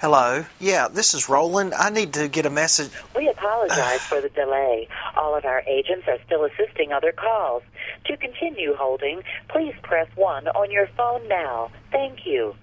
Hello. Yeah, this is Roland. I need to get a message. We apologize for the delay. All of our agents are still assisting other calls. To continue holding, please press 1 on your phone now. Thank you.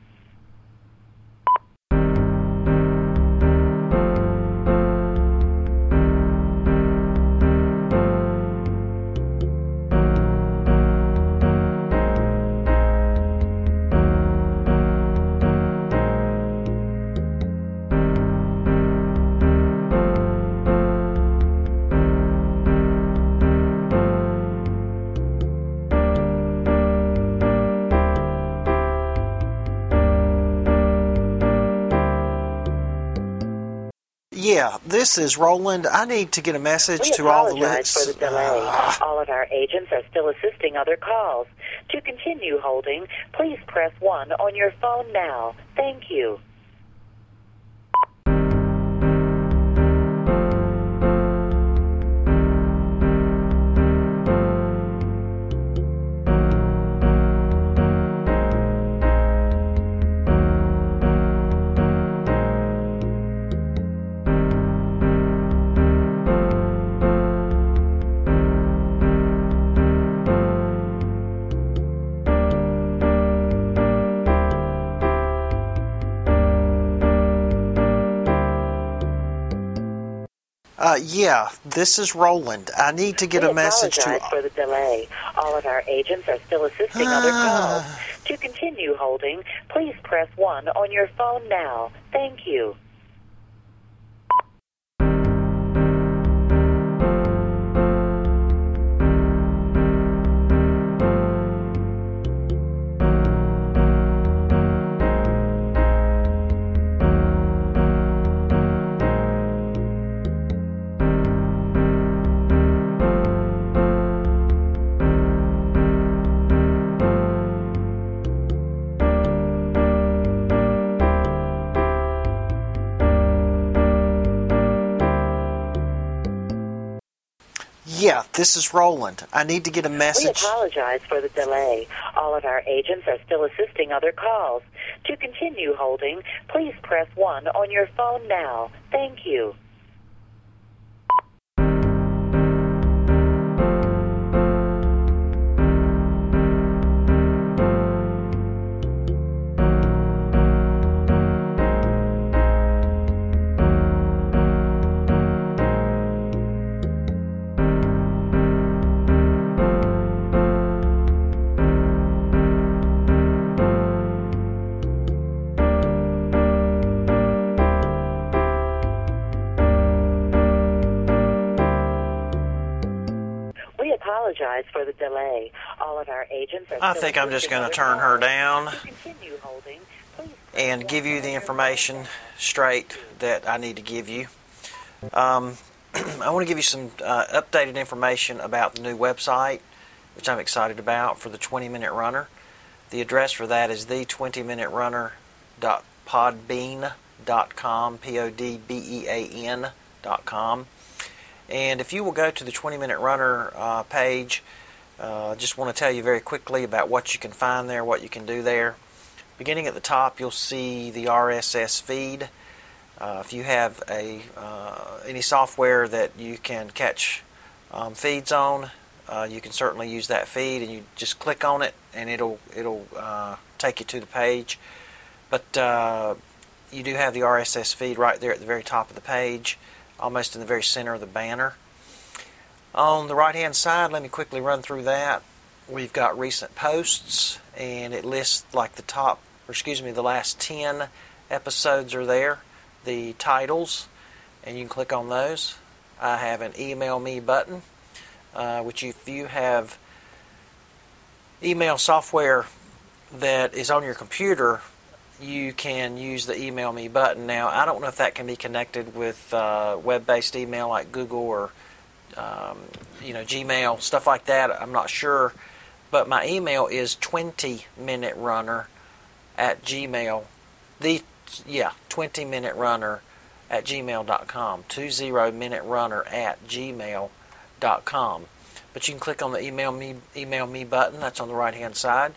This is Roland. I need to get a message We to all the apologize for the delay. Ah. All of our agents are still assisting other calls. To continue holding, please press 1 on your phone now. Thank you. Uh, yeah, this is Roland. I need to get we a message to. for the delay. All of our agents are still assisting other calls. To continue holding, please press 1 on your phone now. Thank you. Yeah, this is Roland. I need to get a message. We apologize for the delay. All of our agents are still assisting other calls. To continue holding, please press 1 on your phone now. Thank you. Apologize for the delay. All of our agents are I think I'm just going to turn her down holding, and give you the information straight that I need to give you. Um, I want to give you some uh, updated information about the new website, which I'm excited about for the 20 Minute Runner. The address for that is the20minuterunner.podbean.com, P O D B E A N.com. And if you will go to the 20 Minute Runner uh, page, uh, just want to tell you very quickly about what you can find there, what you can do there. Beginning at the top, you'll see the RSS feed. Uh, if you have a uh, any software that you can catch um, feeds on, uh, you can certainly use that feed, and you just click on it, and it'll it'll uh, take you to the page. But you do have the RSS feed right there at the very top of the page, almost in the very center of the banner. On the right hand side, let me quickly run through that. We've got recent posts, and it lists like the top, or excuse me, the last 10 episodes are there, the titles, and you can click on those. I have an email me button, uh, which if you have email software that is on your computer, you can use the email me button. Now, I don't know if that can be connected with uh, web-based email like Google or um, you know Gmail stuff like that. I'm not sure, but my email is 20 minute runner at gmail. The yeah 20 minute runner at gmail.com. 20 minute runner at gmail.com. But you can click on the email me email me button. That's on the right hand side.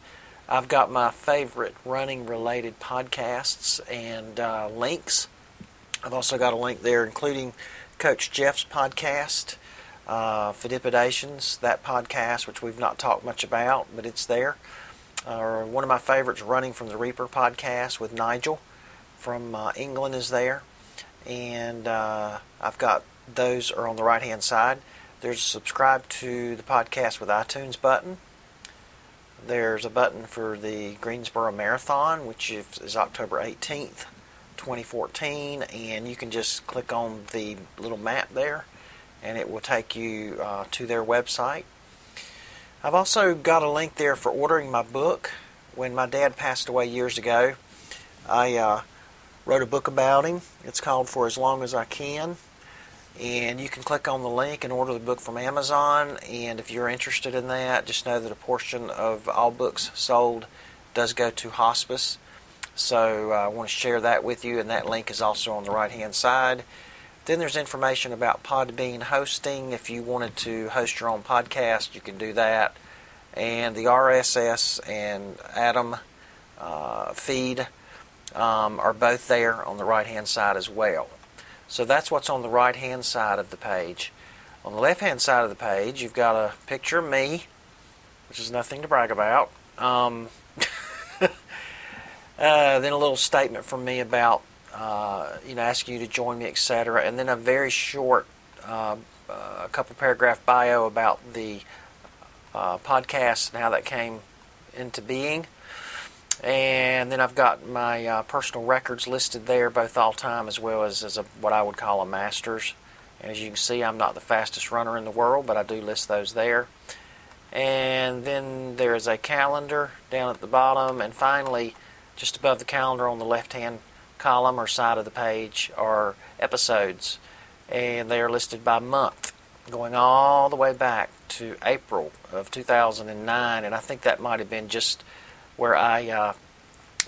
I've got my favorite running related podcasts and uh, links. I've also got a link there, including Coach Jeff's podcast, uh, Phedippidations, that podcast, which we've not talked much about, but it's there. Uh, one of my favorites, Running from the Reaper podcast with Nigel from uh, England, is there. And uh, I've got those are on the right hand side. There's subscribe to the podcast with iTunes button. There's a button for the Greensboro Marathon, which is, October 18th, 2014, and you can just click on the little map there, and it will take you uh, to their website. I've also got a link there for ordering my book. When my dad passed away years ago, I uh, wrote a book about him. It's called For As Long as I Can and you can click on the link and order the book from Amazon. And if you're interested in that, just know that a portion of all books sold does go to hospice. So uh, I want to share that with you, and that link is also on the right hand side. Then there's information about Podbean hosting. If you wanted to host your own podcast, you can do that. And the RSS and Atom uh, feed um, are both there on the right hand side as well. So that's what's on the right hand side of the page. On the left hand side of the page, you've got a picture of me, which is nothing to brag about. Um, uh, then a little statement from me about, uh, you know, asking you to join me, etc. And then a very short, uh, a uh, couple paragraph bio about the uh, podcast and how that came into being. And then I've got my uh, personal records listed there, both all time as well as, as a, what I would call a master's. And as you can see, I'm not the fastest runner in the world, but I do list those there. And then there is a calendar down at the bottom. And finally, just above the calendar on the left hand column or side of the page are episodes. And they are listed by month, going all the way back to April of 2009. And I think that might have been just where I uh,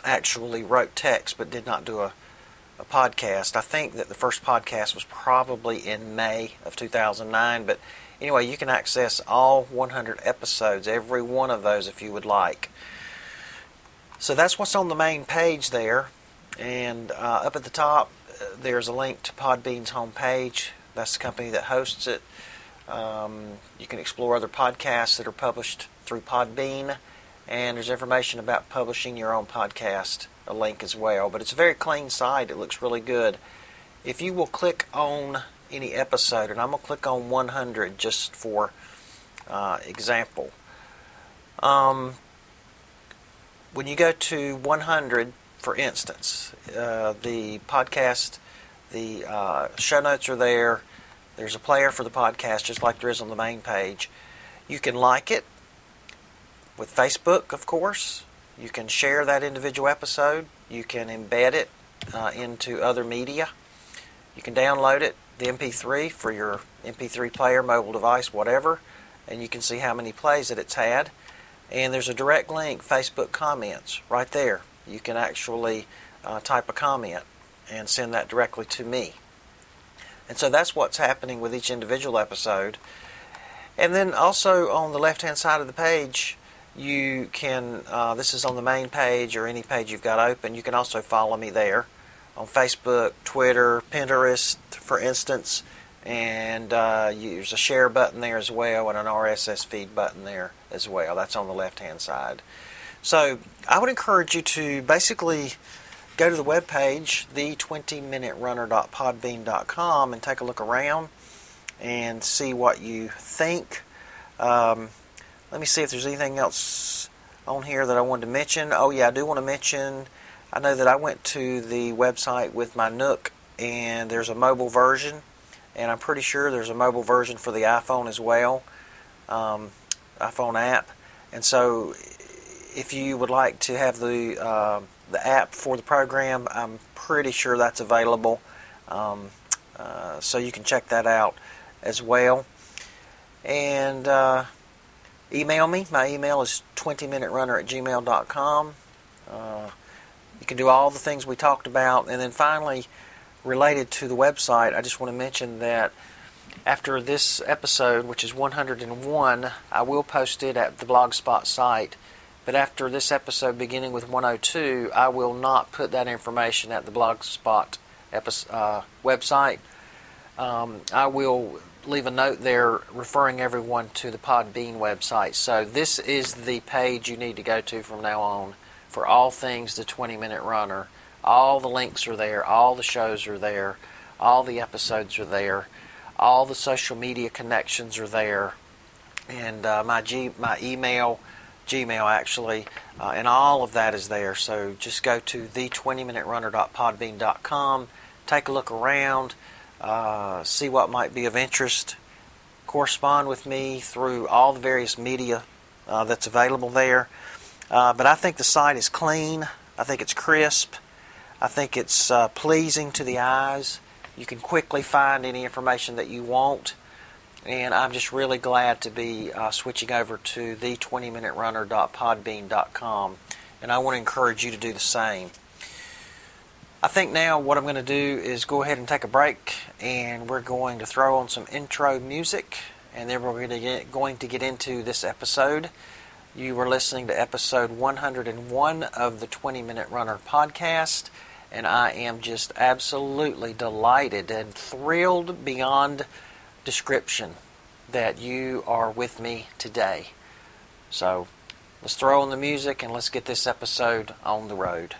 actually wrote text but did not do a, a podcast. I think that the first podcast was probably in May of 2009, but anyway, you can access all 100 episodes, every one of those if you would like. So that's what's on the main page there. And uh, up at the top, uh, there's a link to Podbean's homepage. That's the company that hosts it. Um, you can explore other podcasts that are published through Podbean and there's information about publishing your own podcast, a link as well. But it's a very clean site, it looks really good. If you will click on any episode, and I'm going to click on 100 just for uh, example. Um, when you go to 100, for instance, uh, the podcast, the uh, show notes are there. There's a player for the podcast, just like there is on the main page. You can like it, with Facebook, of course, you can share that individual episode. You can embed it uh, into other media. You can download it, the MP3, for your MP3 player, mobile device, whatever, and you can see how many plays that it's had. And there's a direct link, Facebook comments, right there. You can actually uh, type a comment and send that directly to me. And so that's what's happening with each individual episode. And then also on the left hand side of the page, you can, uh, this is on the main page or any page you've got open. You can also follow me there on Facebook, Twitter, Pinterest, for instance. And uh, there's a share button there as well and an RSS feed button there as well. That's on the left hand side. So I would encourage you to basically go to the web page, the20minuterunner.podbean.com, and take a look around and see what you think. Um, let me see if there's anything else on here that I wanted to mention. Oh, yeah, I do want to mention. I know that I went to the website with my Nook, and there's a mobile version, and I'm pretty sure there's a mobile version for the iPhone as well, um, iPhone app. And so, if you would like to have the uh, the app for the program, I'm pretty sure that's available. Um, uh, so you can check that out as well. And uh, email me. My email is 20minuterunner at gmail.com. Uh, you can do all the things we talked about. And then finally, related to the website, I just want to mention that after this episode, which is 101, I will post it at the Blogspot site. But after this episode, beginning with 102, I will not put that information at the Blogspot episode, uh, website. Um, I will leave a note there referring everyone to the Podbean website. So this is the page you need to go to from now on for all things the 20 Minute Runner. All the links are there, all the shows are there, all the episodes are there, all the social media connections are there, and uh, my G, my email, Gmail actually, uh, and all of that is there. So just go to the20minuterunner.podbean.com, take a look around, uh, see what might be of interest, correspond with me through all the various media uh, that's available there. Uh, but I think the site is clean. I think it's crisp. I think it's uh, pleasing to the eyes. You can quickly find any information that you want. And I'm just really glad to be uh, switching over to the20minuterunner.podbean.com. And I want to encourage you to do the same. I think now what I'm going to do is go ahead and take a break, and we're going to throw on some intro music, and then we're going to get, going to get into this episode. You were listening to episode 101 of the 20 Minute Runner podcast and I am just absolutely delighted and thrilled beyond description that you are with me today. So let's throw on the music and let's get this episode on the road.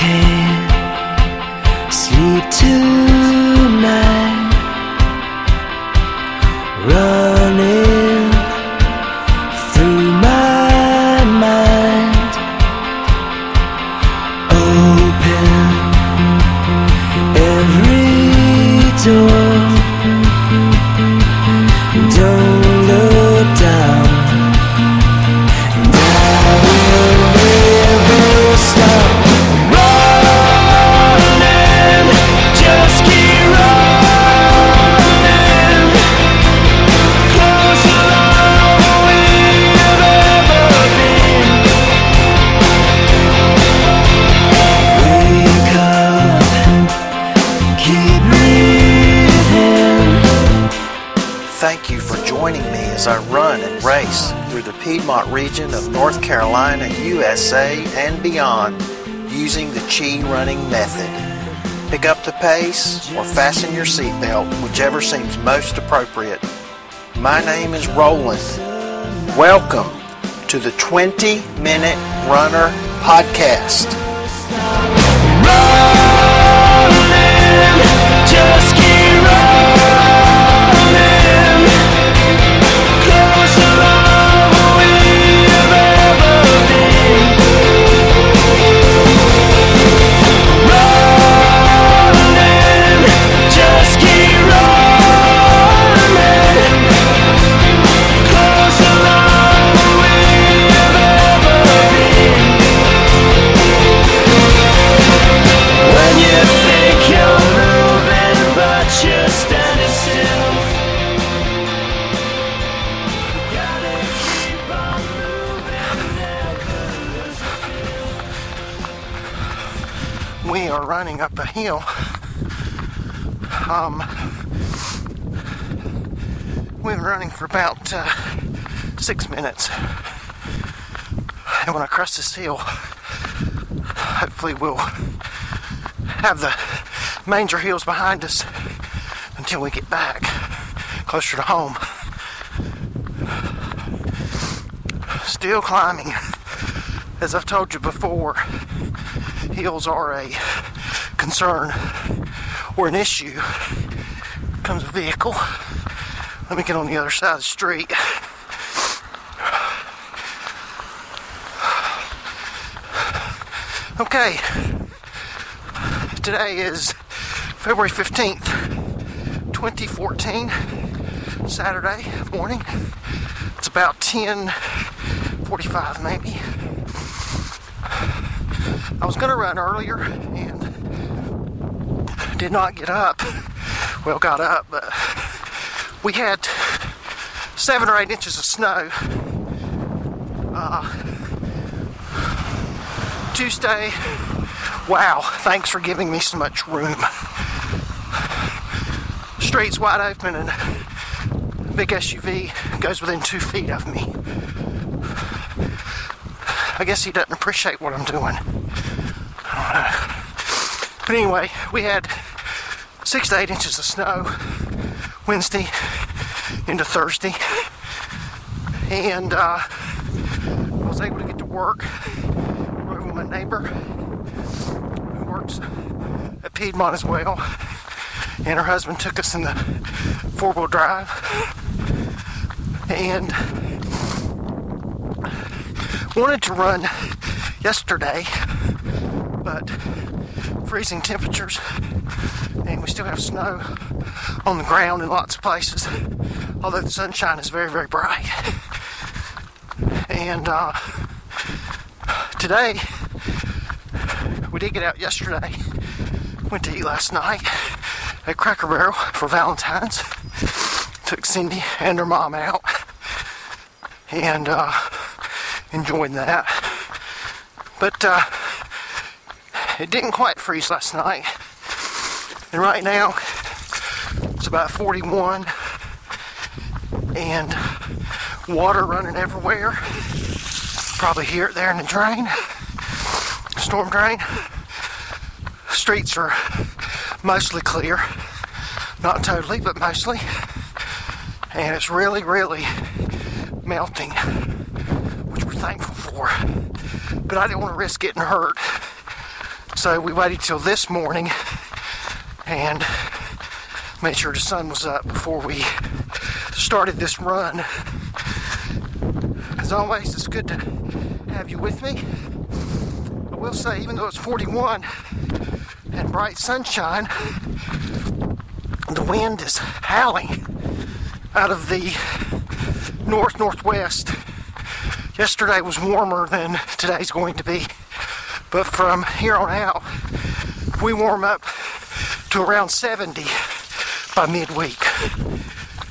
Can't sleep tonight. Running as I run and race through the Piedmont region of North Carolina, USA, and beyond using the Chi running method. Pick up the pace or fasten your seatbelt, whichever seems most appropriate. My name is Roland. Welcome to the 20 Minute Runner Podcast. Um, we've been running for about uh, six minutes. And when I cross this hill, hopefully we'll have the manger hills behind us until we get back closer to home. Still climbing. As I've told you before, hills are a concern or an issue. Comes a vehicle. Let me get on the other side of the street. Okay. Today is February 15th, 2014, Saturday morning. It's about 10:45 maybe. I was going to run earlier did not get up. Well, got up, but we had seven or eight inches of snow. Uh, Tuesday. Wow, thanks for giving me so much room. streets wide open and big SUV goes within two feet of me. I guess he doesn't appreciate what I'm doing. But anyway, we had six to eight inches of snow Wednesday into Thursday. And uh, I was able to get to work with my neighbor who works at Piedmont as well. And her husband took us in the four wheel drive. And wanted to run yesterday, but freezing temperatures, and we still have snow on the ground in lots of places, although the sunshine is very, very bright. And uh, today, we did get out yesterday, went to eat last night at Cracker Barrel for Valentine's, took Cindy and her mom out, and uh, enjoyed that. But uh, it didn't quite freeze last night. And right now, it's about 41 and water running everywhere. Probably hear it there in the drain, storm drain. Streets are mostly clear, not totally, but mostly. And it's really, really melting which we're thankful for. But I didn't want to risk getting hurt. So we waited till this morning and made sure the sun was up before we started this run. As always, it's good to have you with me. I will say, even though it's 41 and bright sunshine, the wind is howling out of the north northwest yesterday was warmer than today's going to be. But from here on out, we warm up to around 70 by midweek.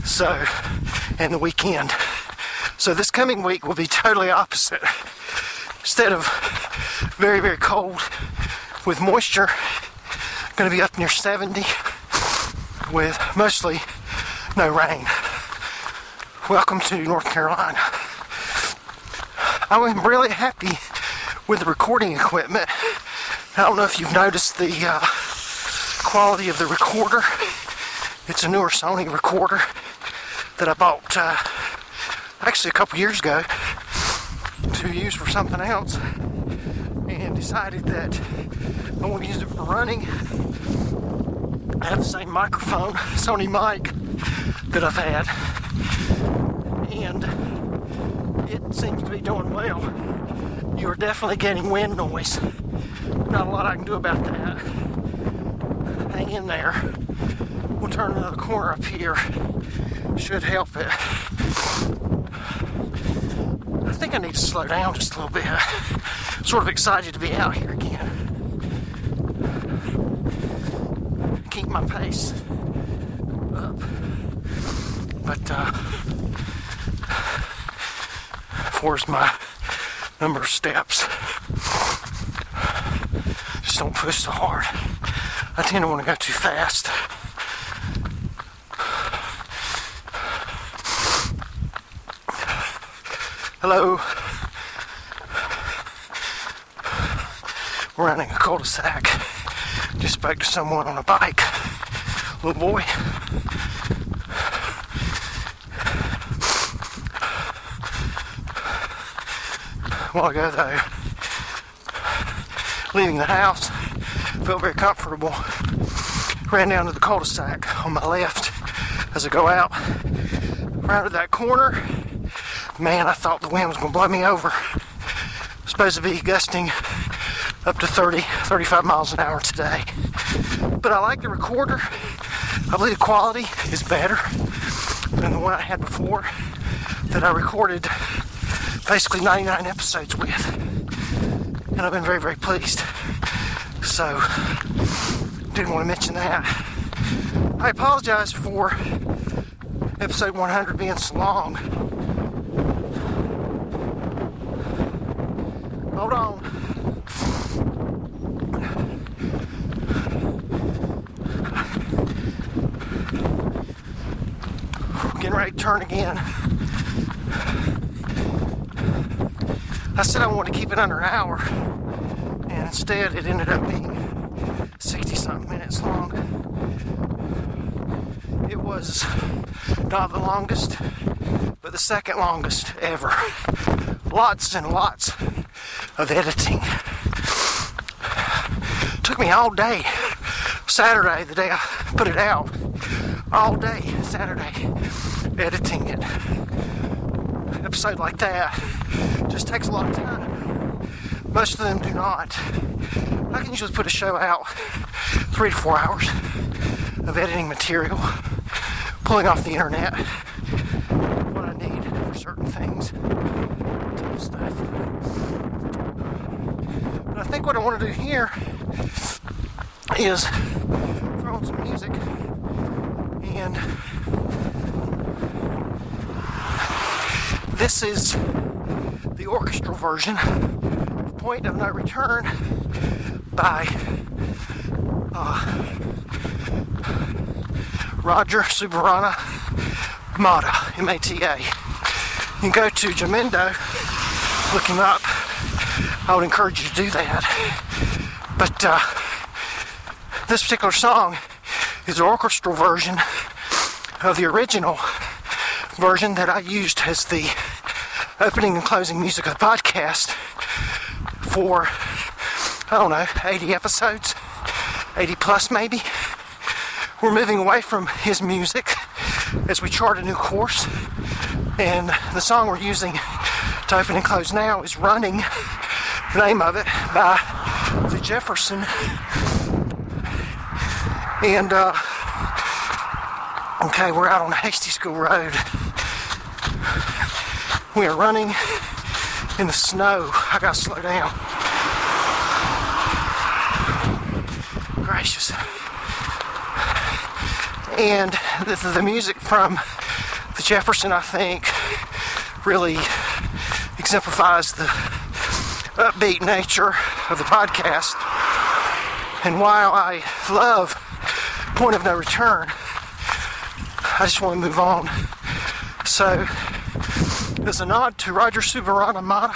So, and the weekend. So this coming week will be totally opposite. Instead of very, very cold with moisture, going to be up near 70 with mostly no rain. Welcome to North Carolina. I'm really happy with the recording equipment. I don't know if you've noticed the uh, quality of the recorder. It's a newer Sony recorder that I bought uh, actually a couple years ago to use for something else and decided that I want to use it for running. I have the same microphone, Sony mic, that I've had. And it seems to be doing well. You are definitely getting wind noise. Not a lot I can do about that. In there. We'll turn another corner up here. Should help it. I think I need to slow down just a little bit. Sort of excited to be out here again. Keep my pace up. But uh four's my number of steps. Just don't push so hard. I tend to want to go too fast. Hello. Running a cul-de-sac. Just spoke to someone on a bike. Little boy. A while ago though, leaving the house, felt very comfortable. Ran down to the cul-de-sac on my left as I go out. Rounded that corner. Man, I thought the wind was going to blow me over. Supposed to be gusting up to 30, 35 miles an hour today. But I like the recorder. I believe the quality is better than the one I had before that I recorded basically 99 episodes with. And I've been very, very pleased. So, didn't want to mention that. I apologize for episode 100 being so long. Hold on. Getting ready to turn again. I said I wanted to keep it under an hour, instead it ended up being 60 something minutes long. It was not the longest, but the second longest ever. Lots and lots of editing. Took me all day. Saturday, the day I put it out, all day Saturday, editing it. Episode like that just takes a lot of time. Most of them do not. I can usually put a show out three to four hours of editing material, pulling off the internet what I need for certain things, type of stuff. But I think what I want to do here is throw on some music and this is the orchestral version Point of No Return by uh, Roger Subirana Mata, M-A-T-A. You can go to Jamendo, look him up. I would encourage you to do that. But uh, this particular song is an orchestral version of the original version that I used as the opening and closing music of the podcast for, I don't know, 80 episodes, 80 plus maybe. We're moving away from his music as we chart a new course, and the song we're using to open and close now is Running, the name of it, by the Jefferson. And, uh, okay, we're out on Hasty School Road. We are running in the snow. I gotta slow down. Gracious. And the, the music from the Jefferson, I think, really exemplifies the upbeat nature of the podcast. And while I love Point of No Return, I just want to move on. So, as a nod to Roger Subirana Mata,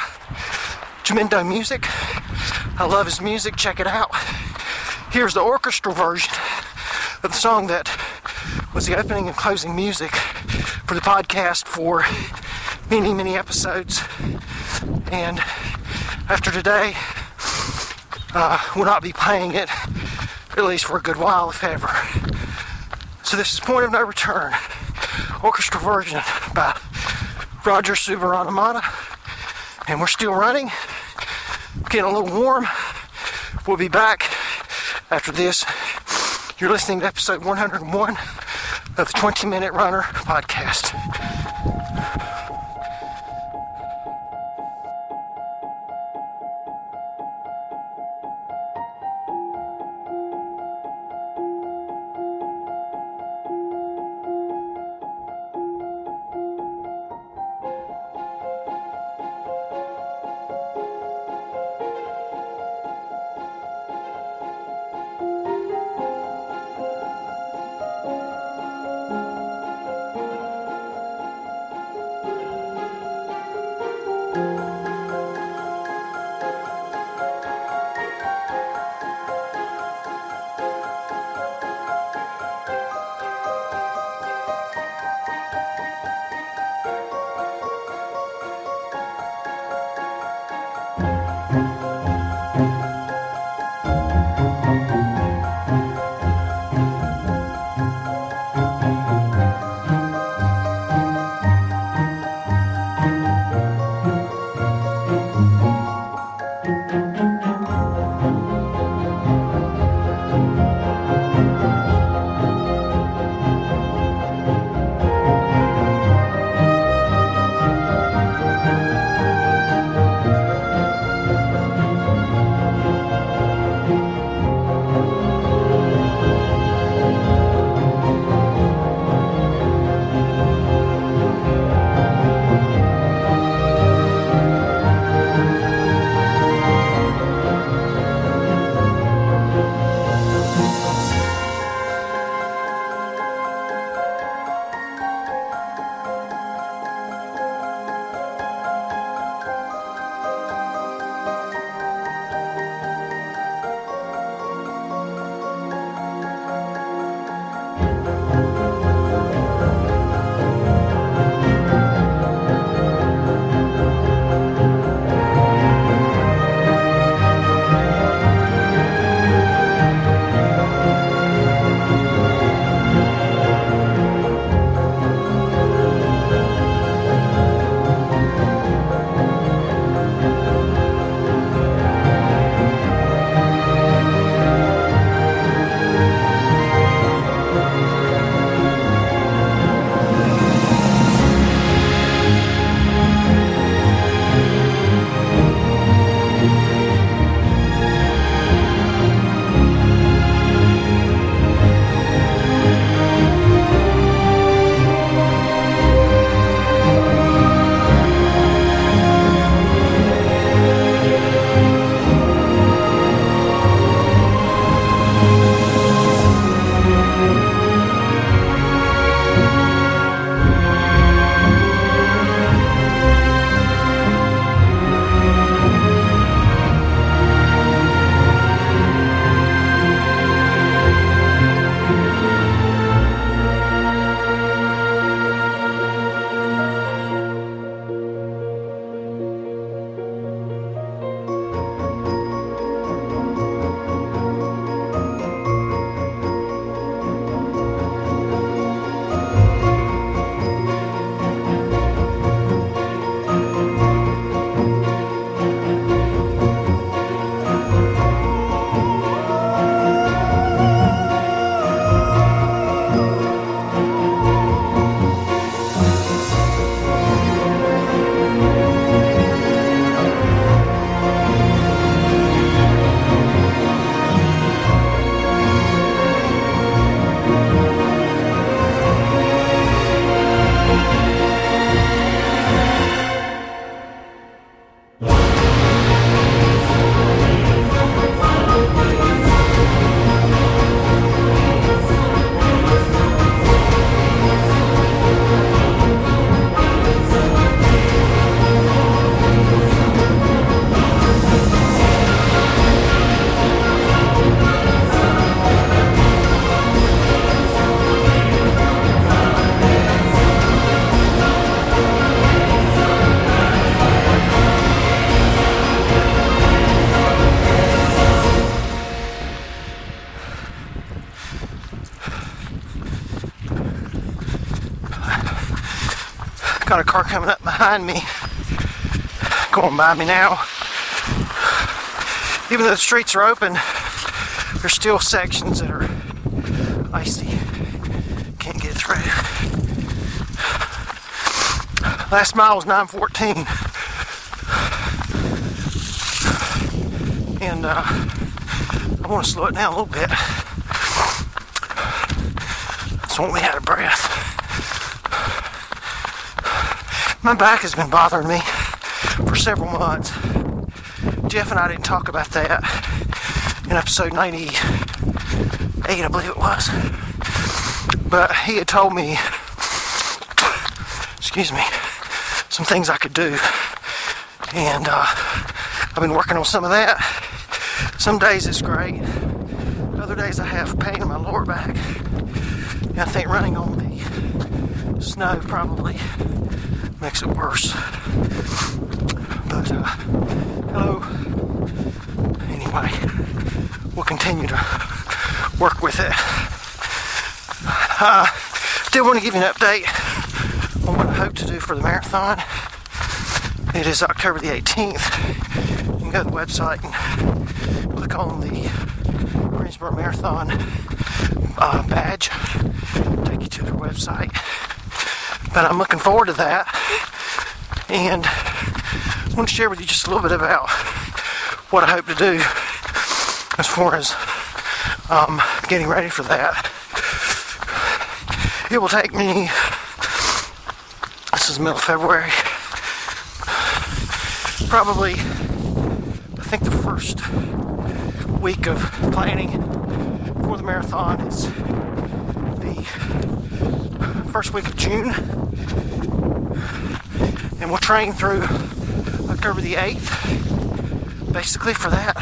Jamendo Music, I love his music, check it out. Here's the orchestral version of the song that was the opening and closing music for the podcast for many, many episodes. And after today, uh, we'll not be playing it, at least for a good while, if ever. So this is Point of No Return, orchestral version by Roger Subirana Mata. And we're still running, getting a little warm. We'll be back after this. You're listening to episode 101 of the 20 Minute Runner podcast. Got a car coming up behind me, going by me now. Even though the streets are open, there's still sections that are icy. Can't get through. Last mile was 914. And uh, I want to slow it down a little bit. So won't be out of breath. My back has been bothering me for several months. Jeff and I didn't talk about that in episode 98, I believe it was. But he had told me, excuse me, some things I could do. And uh, I've been working on some of that. Some days it's great. Other days I have pain in my lower back. And I think running on the snow probably makes it worse. But uh, hello. Anyway, we'll continue to work with it. Uh, did want to give you an update on what I hope to do for the marathon. It is October the 18th. You can go to the website and click on the Greensboro Marathon uh, badge, take you to their website. But I'm looking forward to that. And I want to share with you just a little bit about what I hope to do as far as um, getting ready for that. It will take me, this is middle of February, probably, I think the first week of planning for the marathon is first week of June. And we'll train through October the 8th, basically for that.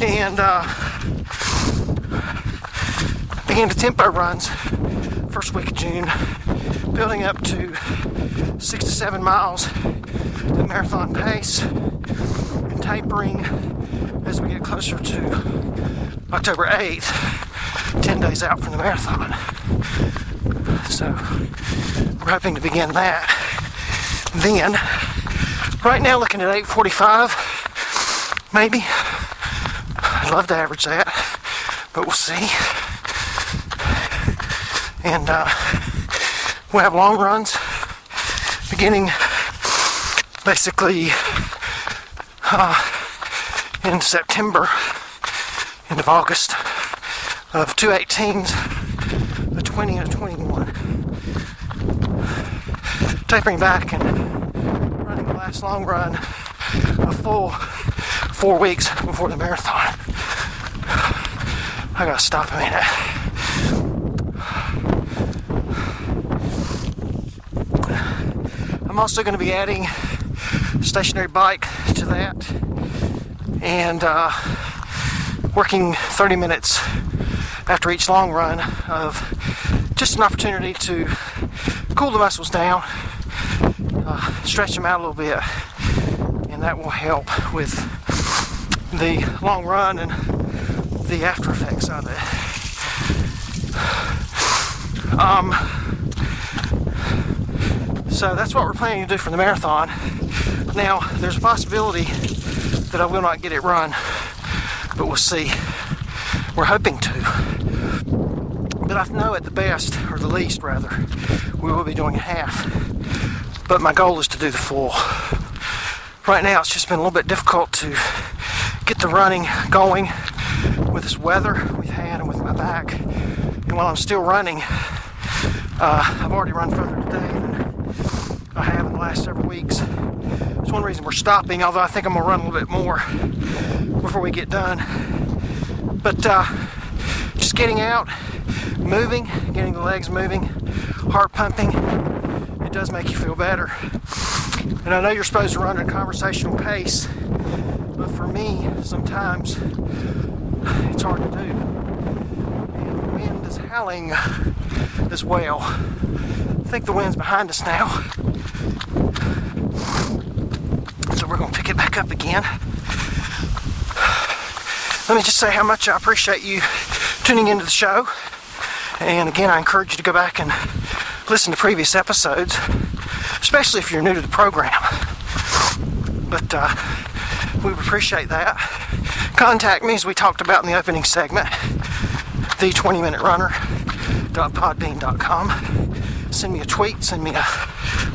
And uh, begin to tempo runs first week of June, building up to six to seven miles at marathon pace, and tapering as we get closer to October 8th, 10 days out from the marathon. So we're hoping to begin that. Then, right now looking at 845, maybe. I'd love to average that, but we'll see. And uh, we'll have long runs beginning basically uh, in September, end of August of 218s, a 20 and a 21. Tapering back and running the last long run a full four weeks before the marathon. I gotta stop a minute. I'm also to be adding stationary bike to that and uh, working 30 minutes after each long run of just an opportunity to cool the muscles down, uh, stretch them out a little bit, and that will help with the long run and the after effects of it. Um, so that's what we're planning to do for the marathon. Now, there's a possibility that I will not get it run, but we'll see. We're hoping to. But I know at the best, or the least rather, we will be doing half. But my goal is to do the full. Right now, it's just been a little bit difficult to get the running going with this weather we've had and with my back. And while I'm still running, uh, I've already run further today than I have in the last several weeks. It's one reason we're stopping, although I think I'm gonna run a little bit more before we get done. But uh, just getting out, moving, getting the legs moving, heart pumping, it does make you feel better. And I know you're supposed to run at a conversational pace, but for me, sometimes it's hard to do. And the wind is howling as well. I think the wind's behind us now. So we're going to pick it back up again. Let me just say how much I appreciate you tuning into the show. And again, I encourage you to go back and listen to previous episodes. especially if you're new to the program. But uh, we appreciate that. Contact me as we talked about in the opening segment, the20minuterunner.podbean.com. Send me a tweet, send me a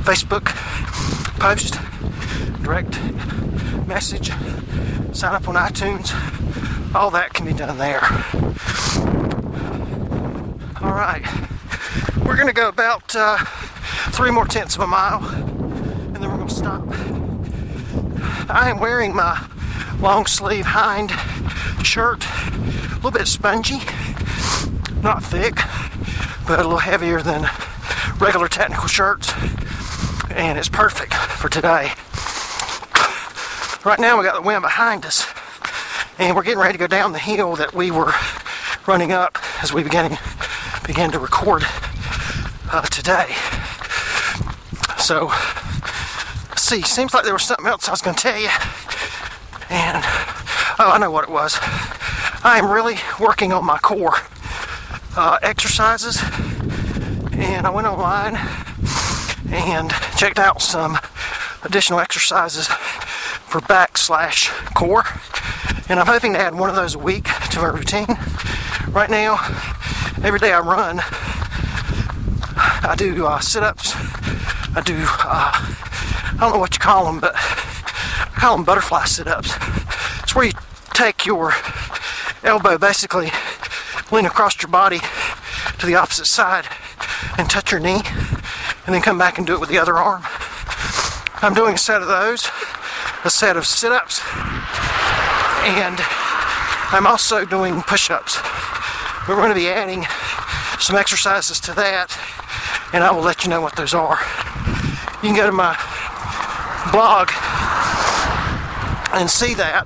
Facebook post, direct message, sign up on iTunes. All that can be done there. All right, going to go about uh, three more tenths of a mile, and then we're going to stop. I am wearing my long sleeve hind shirt, a little bit spongy, not thick, but a little heavier than regular technical shirts, and it's perfect for today. Right now, we got the wind behind us, and we're getting ready to go down the hill that we were running up as we began began to record uh, today. So, see. Seems like there was something else I was going to tell you, and oh, I know what it was. I am really working on my core uh, exercises, and I went online and checked out some additional exercises for back slash core, and I'm hoping to add one of those a week to my routine. Right now, every day I run, I do uh, sit-ups. I do uh, I don't know what you call them, but I call them butterfly sit-ups. It's where you take your elbow basically lean across your body to the opposite side and touch your knee, and then come back and do it with the other arm. I'm doing a set of those, a set of sit-ups, and I'm also doing push-ups. We're going to be adding some exercises to that, and I will let you know what those are. You can go to my blog and see that.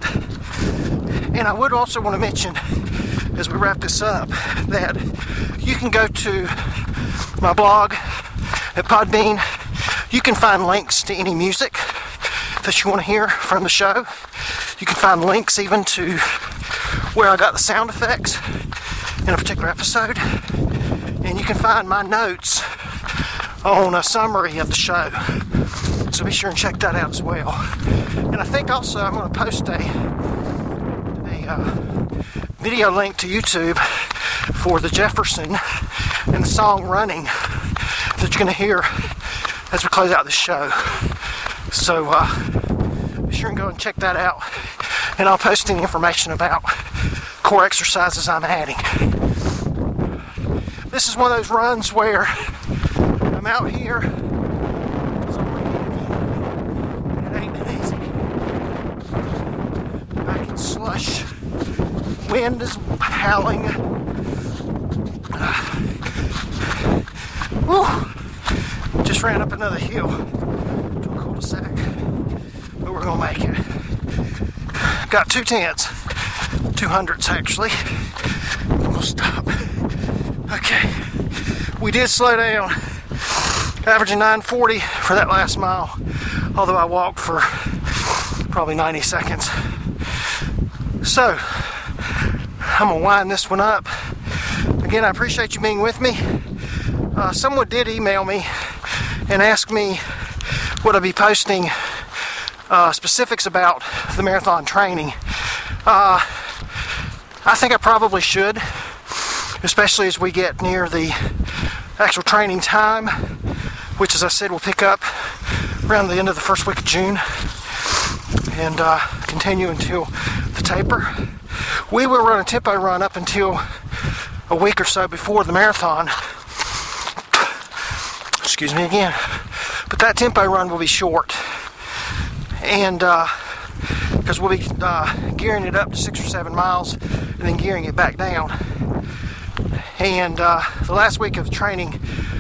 And I would also want to mention, as we wrap this up, that you can go to my blog at Podbean. You can find links to any music that you want to hear from the show. You can find links even to where I got the sound effects in a particular episode. And you can find my notes on a summary of the show. So be sure and check that out as well. And I think also I'm going to post a, a uh, video link to YouTube for the Jefferson and the song Running that you're going to hear as we close out the show. So uh, be sure and go and check that out. And I'll post any information about core exercises I'm adding. This is one of those runs where I'm out here. It ain't that easy. Back in slush. Wind is howling. Whew. Just ran up another hill to a cul-de-sac. But we're gonna make it. Got two tents. Two hundreds actually. We'll stop. Okay. We did slow down. Averaging 940 for that last mile. Although I walked for probably 90 seconds. So I'm gonna wind this one up. Again, I appreciate you being with me. Uh, someone did email me and ask me would I be posting uh, specifics about the marathon training. Uh, I think I probably should, especially as we get near the actual training time, which, as I said, will pick up around the end of the first week of June and uh, continue until the taper. We will run a tempo run up until a week or so before the marathon. Excuse me again. But that tempo run will be short. And because we'll be uh, gearing it up to six or seven miles and then gearing it back down. And uh, the last week of training,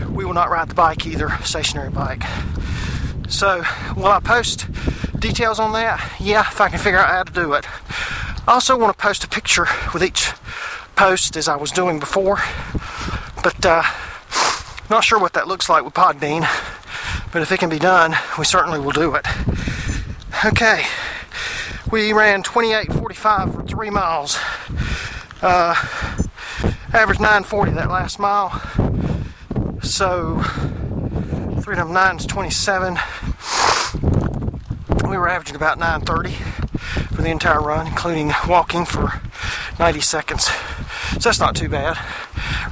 we will not ride the bike either, stationary bike. So, will I post details on that? Yeah, if I can figure out how to do it. I also want to post a picture with each post as I was doing before, but uh, not sure what that looks like with Podbean. But if it can be done, we certainly will do it. Okay, we ran 28:45 for three miles. Uh, average 9:40 that last mile. So Freedom 9 is 27. We were averaging about 9:30 for the entire run, including walking for 90 seconds. So that's not too bad.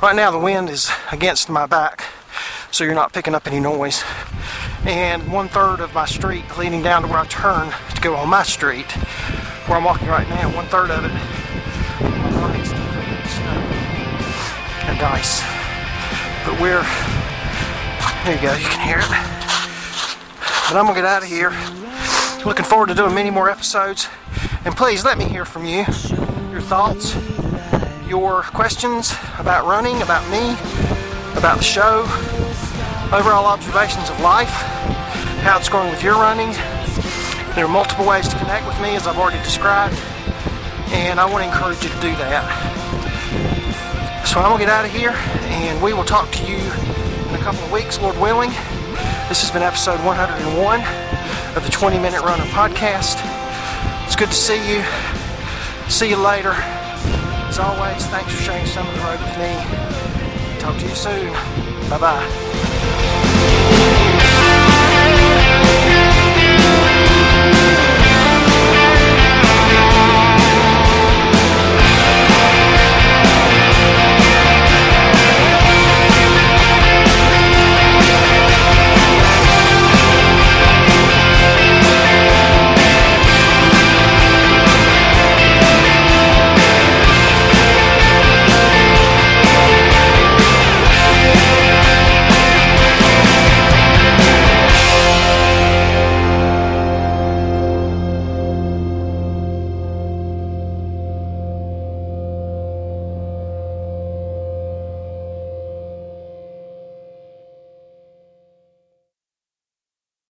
Right now the wind is against my back, so you're not picking up any noise. And one third of my street leading down to where I turn to go on my street, where I'm walking right now, one third of it and ice. But we're there you go, you can hear it. But I'm gonna get out of here. Looking forward to doing many more episodes. And please let me hear from you. Your thoughts, your questions about running, about me, about the show, overall observations of life, how it's going with your running. There are multiple ways to connect with me, as I've already described, and I want to encourage you to do that. So I'm gonna get out of here, and we will talk to you in a couple of weeks, Lord willing. This has been episode 101 of the 20 Minute Runner podcast. It's good to see you. See you later. As always, thanks for sharing some of the road with me. Talk to you soon. Bye bye.